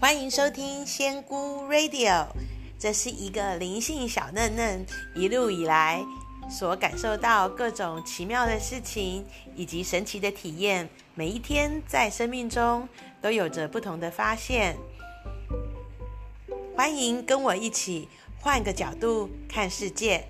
欢迎收听仙姑 radio 这是一个灵性小嫩嫩一路以来所感受到各种奇妙的事情以及神奇的体验每一天在生命中都有着不同的发现。欢迎跟我一起换个角度看世界。